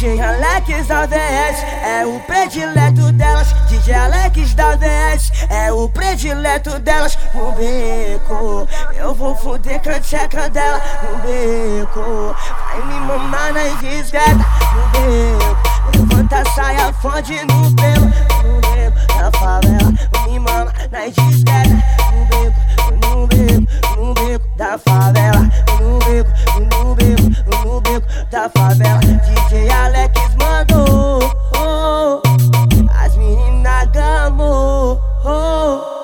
DJ Alex da VS é o predileto delas. DJ Alex da VS é o predileto delas. No beco, eu vou foder com a tcheca dela. No beco, vai me mamar na disqueta. No beco, levanta a saia, fonde no pelo. No beco, na favela, me mama na disqueta. No beco, no beco, no beco da favela. No beco, no beco, no beco da favela. DJ Alex mandou. Oh, as meninas gamou. Oh,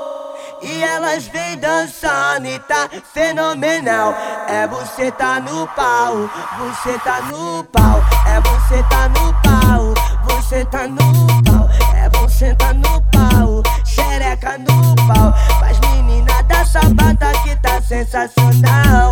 e elas vêm dançando e tá fenomenal. É você tá no pau, você tá no pau. É você tá no pau, você tá no pau. É você tá no pau, xereca no pau. Faz menina da sabata que tá sensacional.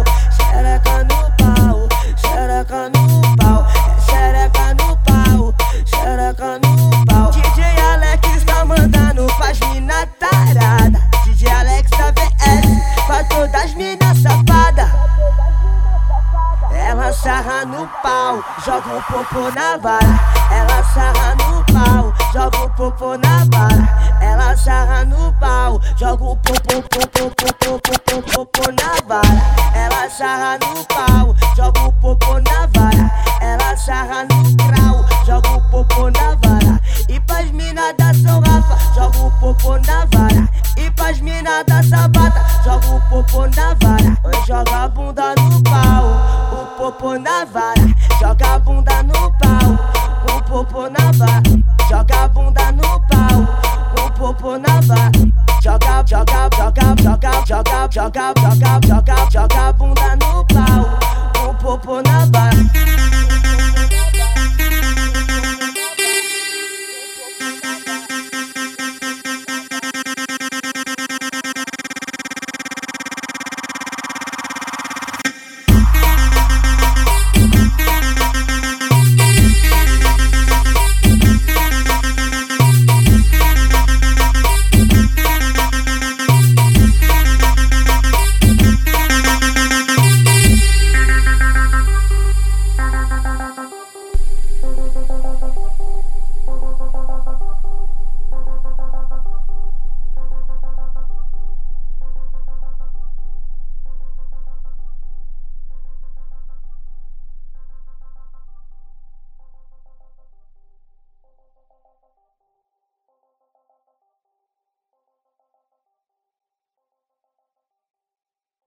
Sarra no pau, joga o popô na vara. Ela sarra no pau, joga o popô na vara. Ela sarra no pau, joga o popô, popô, popô, popô, popô na vara. Ela sarra no pau, joga o popô na vara. Ela sarra no crau, joga o popô na vara. E pras mina da São Rafa, joga o popô na vara. E pras mina da Sabata, joga o popô na vara. Joga a bunda no pau, popô na vara. Joga a bunda no pau, o popô na vara. Joga a bunda no pau, o popô na vara. Joga, joga, joga, joga, joga, joga, joga, joga, joga a bunda no pau, o popô na vara.